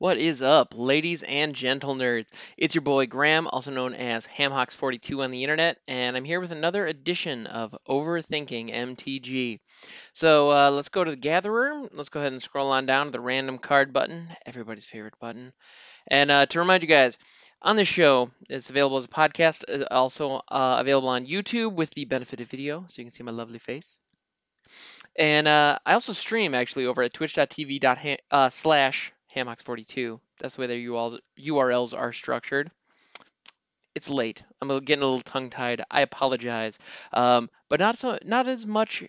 What is up, ladies and gentle nerds? It's your boy Graham, also known as Hamhocks42 on the internet, and I'm here with another edition of Overthinking MTG. So uh, let's go to the Gatherer. Let's go ahead and scroll on down to the random card button, everybody's favorite button. And uh, to remind you guys, on this show, it's available as a podcast, uh, also uh, available on YouTube with the benefit of video, so you can see my lovely face. And uh, I also stream actually over at twitch.tv uh, slash HamHocks42. That's the way their URLs are structured. It's late. I'm getting a little tongue-tied. I apologize, um, but not so not as much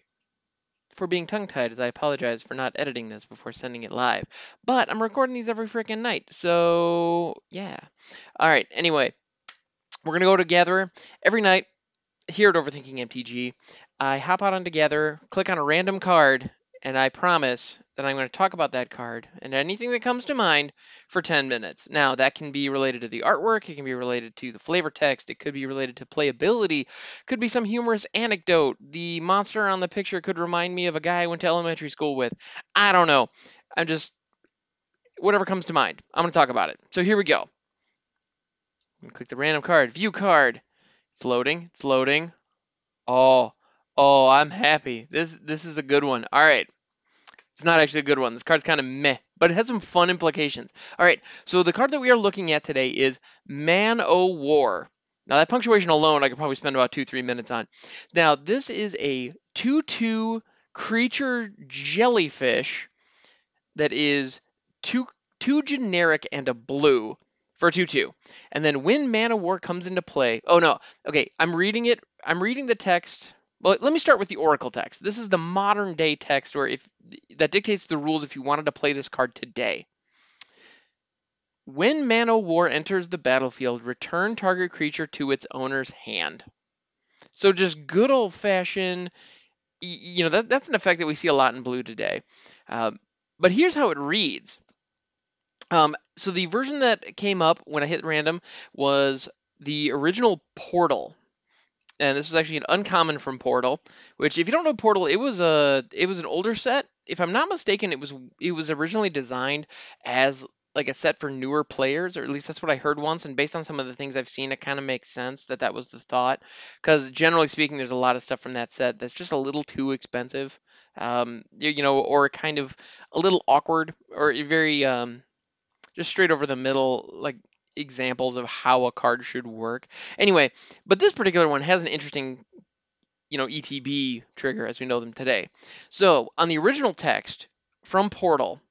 for being tongue-tied as I apologize for not editing this before sending it live. But I'm recording these every freaking night, so yeah. All right. Anyway, we're gonna go to Gatherer every night here at Overthinking MTG. I hop out on Gatherer, click on a random card, and I promise that I'm going to talk about that card and anything that comes to mind for 10 minutes. Now, that can be related to the artwork, it can be related to the flavor text, it could be related to playability, could be some humorous anecdote. The monster on the picture could remind me of a guy I went to elementary school with. I don't know. I'm just, whatever comes to mind. I'm going to talk about it. So here we go. Click the random card, view card. It's loading, it's loading. Oh, oh, I'm happy. This this is a good one. All right. It's not actually a good one. This card's kind of meh, but it has some fun implications. All right, so the card that we are looking at today is Man O' War. Now, that punctuation alone, I could probably spend about two, three minutes on. Now, this is a 2 2 creature jellyfish that is two, two generic and a blue for 2 2. And then when Man O' War comes into play, oh no, okay, I'm reading it, I'm reading the text well, let me start with the Oracle text. This is the modern day text where if that dictates the rules if you wanted to play this card today. When Man O' War enters the battlefield, return target creature to its owner's hand. So just good old fashioned, you know, that, that's an effect that we see a lot in blue today. Um, but here's how it reads. Um, so the version that came up when I hit random was the original Portal and this was actually an uncommon from Portal. Which, if you don't know Portal, it was a it was an older set. If I'm not mistaken, it was it was originally designed as like a set for newer players, or at least that's what I heard once. And based on some of the things I've seen, it kind of makes sense that that was the thought. Because generally speaking, there's a lot of stuff from that set that's just a little too expensive, um, you, you know, or kind of a little awkward, or very um, just straight over the middle, like examples of how a card should work. Anyway, but this particular one has an interesting, you know, ETB trigger as we know them today. So on the original text from Portal,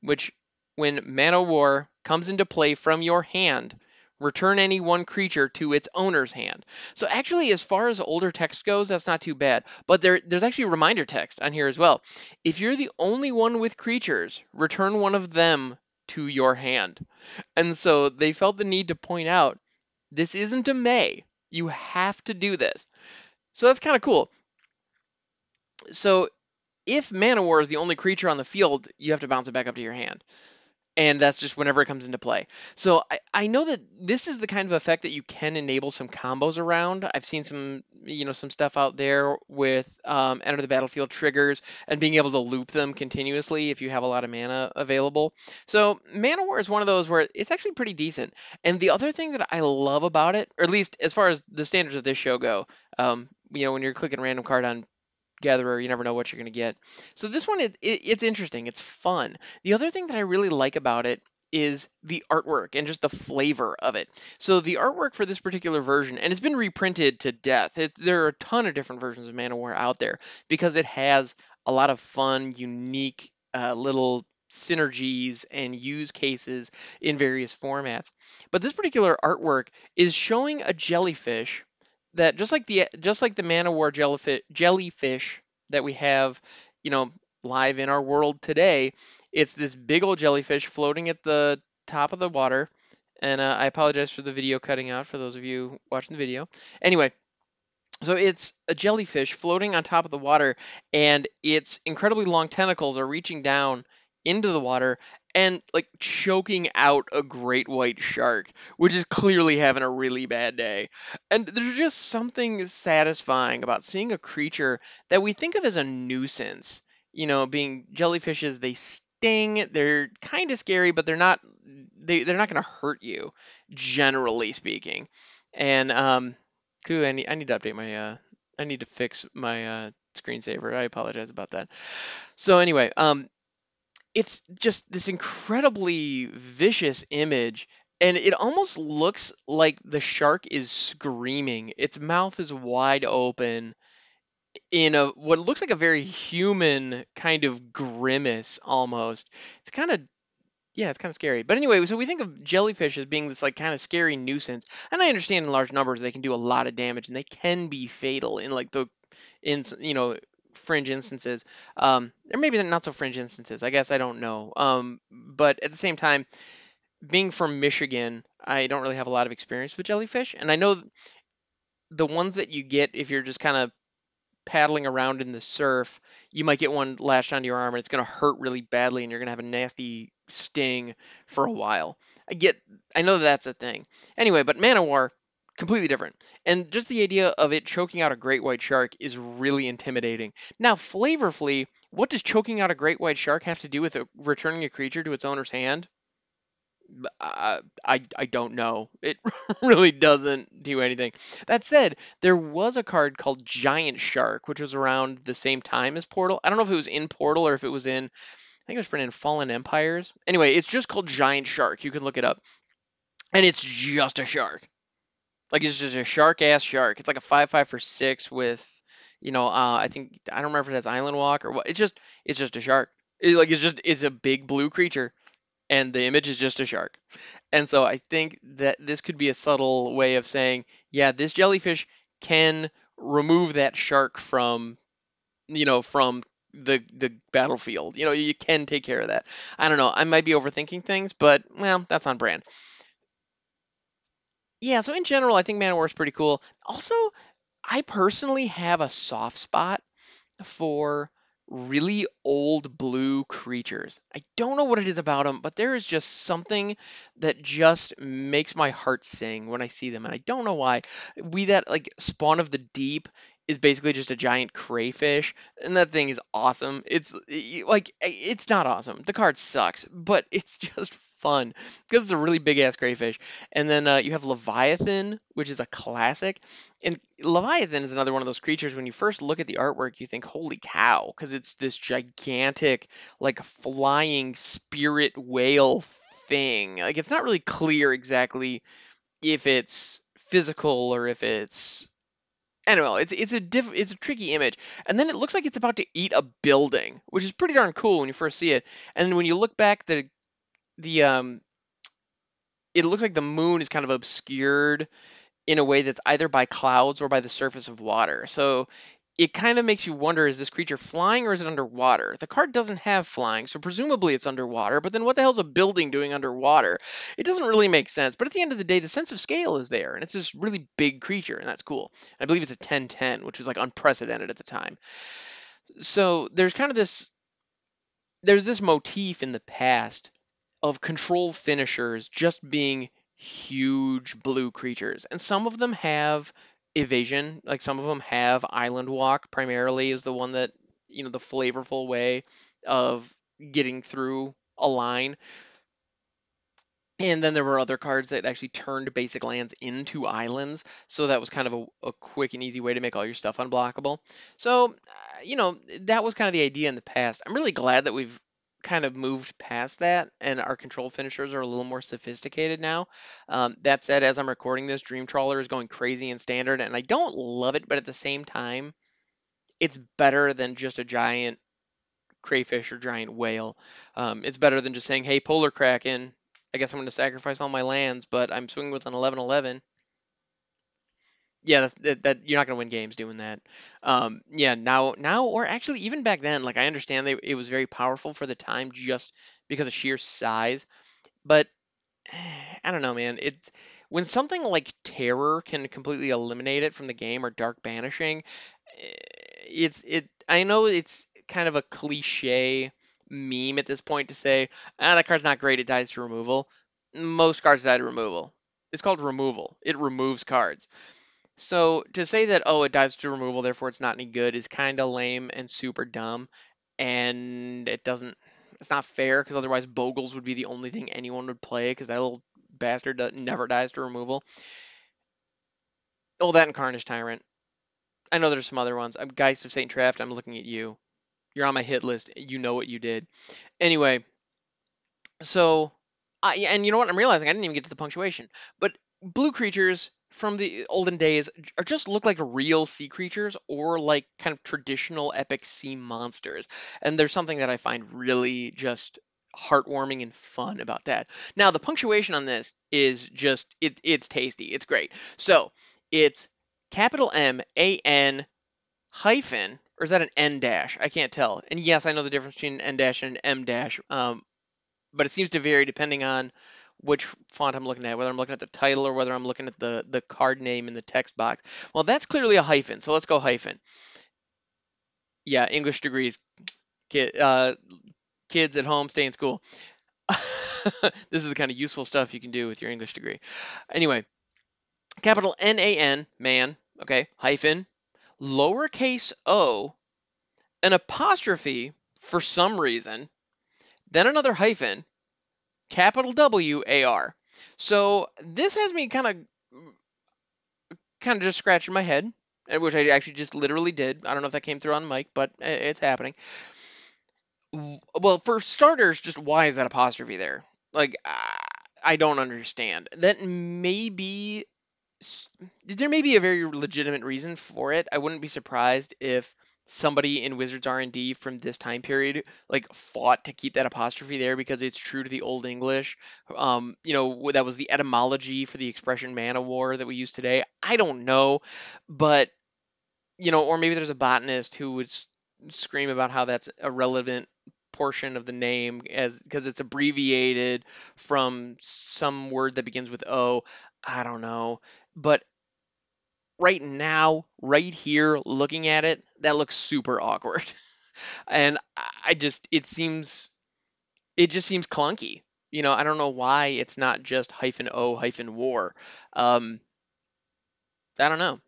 which when Man O' War comes into play from your hand, return any one creature to its owner's hand. So actually, as far as older text goes, that's not too bad. But there, there's actually reminder text on here as well. If you're the only one with creatures, return one of them to your hand. And so they felt the need to point out this isn't a May. You have to do this. So that's kind of cool. So if Man O' War is the only creature on the field, you have to bounce it back up to your hand and that's just whenever it comes into play. So I, I know that this is the kind of effect that you can enable some combos around. I've seen some you know some stuff out there with um, enter the battlefield triggers and being able to loop them continuously if you have a lot of mana available. So Man O' War is one of those where it's actually pretty decent. And the other thing that I love about it, or at least as far as the standards of this show go, um, you know when you're clicking random card on gatherer. You never know what you're going to get. So this one, it, it, it's interesting. It's fun. The other thing that I really like about it is the artwork and just the flavor of it. So the artwork for this particular version, and it's been reprinted to death. It, there are a ton of different versions of Man O' War out there because it has a lot of fun, unique uh, little synergies and use cases in various formats. But this particular artwork is showing a jellyfish that just like the just like the Man O' War jellyfish jellyfish that we have, you know, live in our world today, it's this big old jellyfish floating at the top of the water. And uh, I apologize for the video cutting out for those of you watching the video. Anyway, so it's a jellyfish floating on top of the water, and its incredibly long tentacles are reaching down into the water and like choking out a great white shark, which is clearly having a really bad day. And there's just something satisfying about seeing a creature that we think of as a nuisance. You know, being jellyfishes, they sting, they're kind of scary, but they're not they they're not going to hurt you, generally speaking. And um, clearly, I need I need to update my uh, I need to fix my uh screensaver. I apologize about that. So anyway, um, it's just this incredibly vicious image and it almost looks like the shark is screaming. Its mouth is wide open in a what looks like a very human kind of grimace almost. It's kind of yeah, it's kind of scary. But anyway, so we think of jellyfish as being this like kind of scary nuisance. And I understand in large numbers they can do a lot of damage and they can be fatal in like the in you know fringe instances. Um, or maybe not so fringe instances. I guess I don't know. Um, but at the same time, being from Michigan, I don't really have a lot of experience with jellyfish, and I know the ones that you get if you're just kind of paddling around in the surf, you might get one lashed onto your arm and it's going to hurt really badly and you're going to have a nasty sting for a while. I get, I know that's a thing. Anyway, but Man-O-War, completely different. And just the idea of it choking out a great white shark is really intimidating. Now, flavorfully, what does choking out a great white shark have to do with returning a creature to its owner's hand? I, uh, I I don't know. It really doesn't do anything. That said, there was a card called Giant Shark, which was around the same time as Portal. I don't know if it was in Portal or if it was in. I think it was printed in Fallen Empires. Anyway, it's just called Giant Shark. You can look it up, and it's just a shark. Like it's just a shark ass shark. It's like a five five for six with, you know, uh, I think I don't remember if it has Island Walk or what. It's just it's just a shark. It, like it's just it's a big blue creature and the image is just a shark. And so I think that this could be a subtle way of saying, yeah, this jellyfish can remove that shark from, you know, from the the battlefield. You know, you can take care of that. I don't know. I might be overthinking things, but well, that's on brand. Yeah, so in general, I think Man-O-War is pretty cool. Also, I personally have a soft spot for really old blue creatures. I don't know what it is about them, but there is just something that just makes my heart sing when I see them, and I don't know why. We that like Spawn of the Deep is basically just a giant crayfish, and that thing is awesome. It's like eh, it's not awesome. The card sucks, but it's just fun because it's a really big ass crayfish. And then uh, you have Leviathan, which is a classic. And Leviathan is another one of those creatures. When you first look at the artwork, you think, "Holy cow!" Because it's this gigantic, like flying spirit whale thing. Like it's not really clear exactly if it's physical or if it's I don't know. It's it's a diff, it's a tricky image, and then it looks like it's about to eat a building, which is pretty darn cool when you first see it. And when you look back, the the um it looks like the moon is kind of obscured in a way that's either by clouds or by the surface of water. So it kind of makes you wonder is this creature flying or is it underwater? The card doesn't have flying, so presumably it's underwater, but then what the hell's a building doing underwater? It doesn't really make sense, but at the end of the day, the sense of scale is there, and it's this really big creature, and that's cool. And I believe it's a 1010, which was like unprecedented at the time. So there's kind of this there's this motif in the past of control finishers just being huge blue creatures. And some of them have evasion, like some of them have island walk primarily is the one that, you know, the flavorful way of getting through a line. And then there were other cards that actually turned basic lands into islands. So that was kind of a, a quick and easy way to make all your stuff unblockable. So, uh, you know, that was kind of the idea in the past. I'm really glad that we've kind of moved past that and our control finishers are a little more sophisticated now. Um, that said, as I'm recording this, Dream Trawler is going crazy in standard and I don't love it, but at the same time, it's better than just a giant crayfish or giant whale. Um, it's better than just saying, hey, Polar Kraken, I guess I'm going to sacrifice all my lands, but I'm swinging with an 11-11 yeah, that, that you're not gonna win games doing that. Um, yeah, now now or actually even back then, like I understand they, it was very powerful for the time just because of sheer size, but I don't know, man. It's when something like terror can completely eliminate it from the game or dark banishing, eh, it's it. I know it's kind of a cliche meme at this point to say, ah, that card's not great. It dies to removal. Most cards die to removal. It's called removal. It removes cards. So to say that, oh, it dies to removal, therefore it's not any good, is kind of lame and super dumb. And it doesn't, It's not fair because otherwise Bogles would be the only thing anyone would play because that little bastard never dies to removal. Oh, that and Carnage Tyrant. I know there's some other ones. I'm Geist of St. Traft. I'm looking at you. You're on my hit list. You know what you did. Anyway, so, I and you know what? I'm realizing I didn't even get to the punctuation. But blue creatures from the olden days are just look like real sea creatures or like kind of traditional epic sea monsters. And there's something that I find really just heartwarming and fun about that. Now, the punctuation on this is just it, it's tasty. It's great. So, it's capital M A N hyphen or is that an N dash? I can't tell. And yes, I know the difference between N dash and M dash, um, but it seems to vary depending on which font I'm looking at, whether I'm looking at the title or whether I'm looking at the, the card name in the text box. Well, that's clearly a hyphen, so let's go hyphen. Yeah, English degrees. Kid, uh, kids at home, stay in school. this is the kind of useful stuff you can do with your English degree. Anyway, capital N-A-N, man, okay, hyphen, lowercase o, an apostrophe for some reason, then another hyphen, capital W A R. So this has me kind of kind of just scratching my head, eh, which I actually just literally did. I don't know if that came through on mic, but eh, it's happening. Well, for starters, just why is that apostrophe there? Like, I don't understand. That may be there may be a very legitimate reason for it. I wouldn't be surprised if somebody in Wizards R&D from this time period like fought to keep that apostrophe there because it's true to the old English. Um, you know, that was the etymology for the expression man o' war that we use today. I don't know, but you know, or maybe there's a botanist who would scream about how that's a relevant portion of the name as because it's abbreviated from some word that begins with O. I don't know, but right now, right here, looking at it, that looks super awkward. and I just, it seems, it just seems clunky. You know, I don't know why it's not just hyphen O hyphen war. Um, I don't know.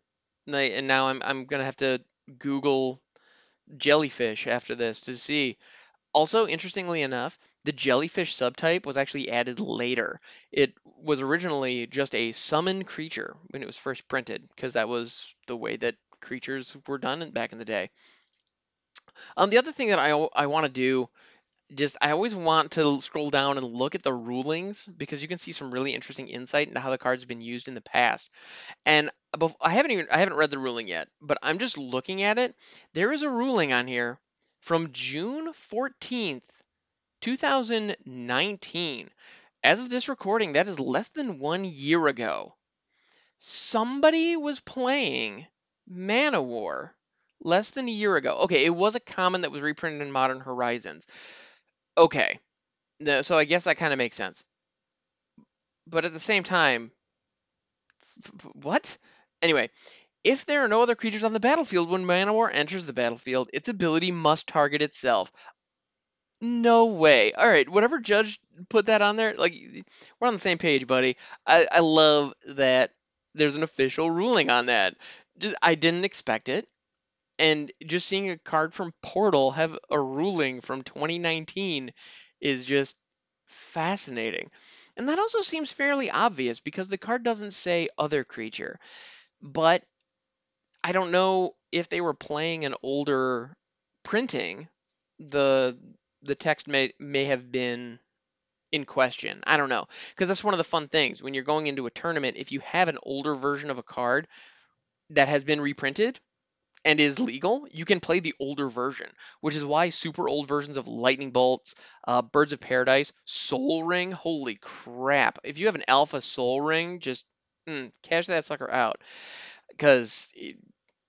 And now I'm, I'm going to have to Google jellyfish after this to see. Also, interestingly enough, the jellyfish subtype was actually added later. It was originally just a summon creature when it was first printed, because that was the way that creatures were done back in the day. Um, the other thing that I, I want to do, just I always want to scroll down and look at the rulings because you can see some really interesting insight into how the cards been used in the past. And I haven't even I haven't read the ruling yet, but I'm just looking at it. There is a ruling on here from June 14th, 2019. As of this recording, that is less than one year ago. Somebody was playing Man O' War less than a year ago. Okay, it was a common that was reprinted in Modern Horizons. Okay, so I guess that kind of makes sense. But at the same time, what? Anyway, if there are no other creatures on the battlefield when Man O' War enters the battlefield, its ability must target itself. No way. All right, whatever judge put that on there, like we're on the same page, buddy. I, I love that there's an official ruling on that. Just I didn't expect it. And just seeing a card from Portal have a ruling from 2019 is just fascinating. And that also seems fairly obvious because the card doesn't say other creature. But I don't know if they were playing an older printing, the the text may may have been in question. I don't know. Because that's one of the fun things when you're going into a tournament, if you have an older version of a card that has been reprinted and is legal, you can play the older version, which is why super old versions of Lightning Bolts, uh, Birds of Paradise, Sol Ring, holy crap. If you have an Alpha Sol Ring, just mm, cash that sucker out. Because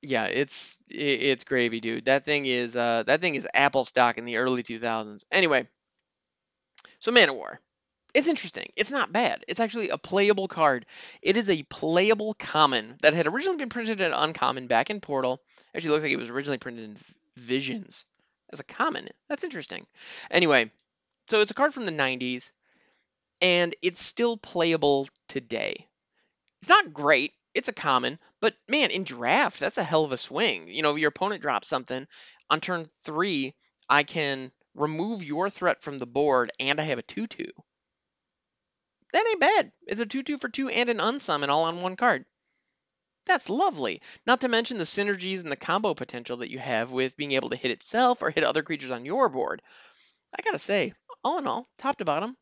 yeah, it's it's gravy, dude. That thing is uh that thing is Apple stock in the early 2000s. Anyway, so Man of War. It's interesting. It's not bad. It's actually a playable card. It is a playable common that had originally been printed at uncommon back in Portal. Actually, looks like it was originally printed in Visions as a common. That's interesting. Anyway, so it's a card from the 90s, and it's still playable today. It's not great it's a common, but man, in draft, that's a hell of a swing. You know, if your opponent drops something on turn three, I can remove your threat from the board, and I have a 2 2. That ain't bad. It's a 2 2 for 2 and an unsummon all on one card. That's lovely. Not to mention the synergies and the combo potential that you have with being able to hit itself or hit other creatures on your board. I gotta say, all in all, top to bottom,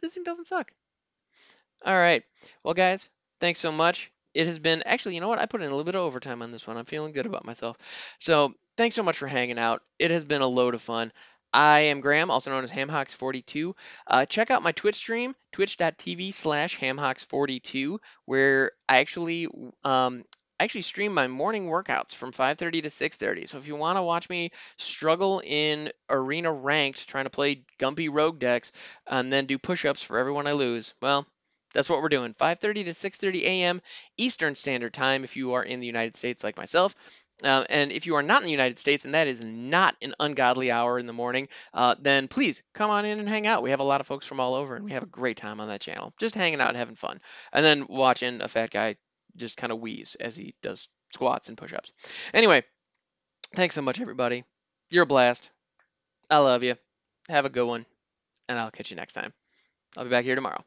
this thing doesn't suck. All right. Well, guys, thanks so much. It has been actually, you know what? I put in a little bit of overtime on this one. I'm feeling good about myself. So, thanks so much for hanging out. It has been a load of fun. I am Graham, also known as HamHocks42. Uh, check out my Twitch stream, twitch.tv slash HamHocks42, where I actually um, I actually stream my morning workouts from 5:30 to 6:30. So if you want to watch me struggle in arena ranked trying to play Gumpy Rogue decks and then do push-ups for everyone I lose, well, that's what we're doing. 5:30 to 6:30 a.m. Eastern Standard Time if you are in the United States like myself. Uh, and if you are not in the United States and that is not an ungodly hour in the morning, uh, then please come on in and hang out. We have a lot of folks from all over and we have a great time on that channel. Just hanging out and having fun. And then watching a fat guy just kind of wheeze as he does squats and push ups. Anyway, thanks so much, everybody. You're a blast. I love you. Have a good one. And I'll catch you next time. I'll be back here tomorrow.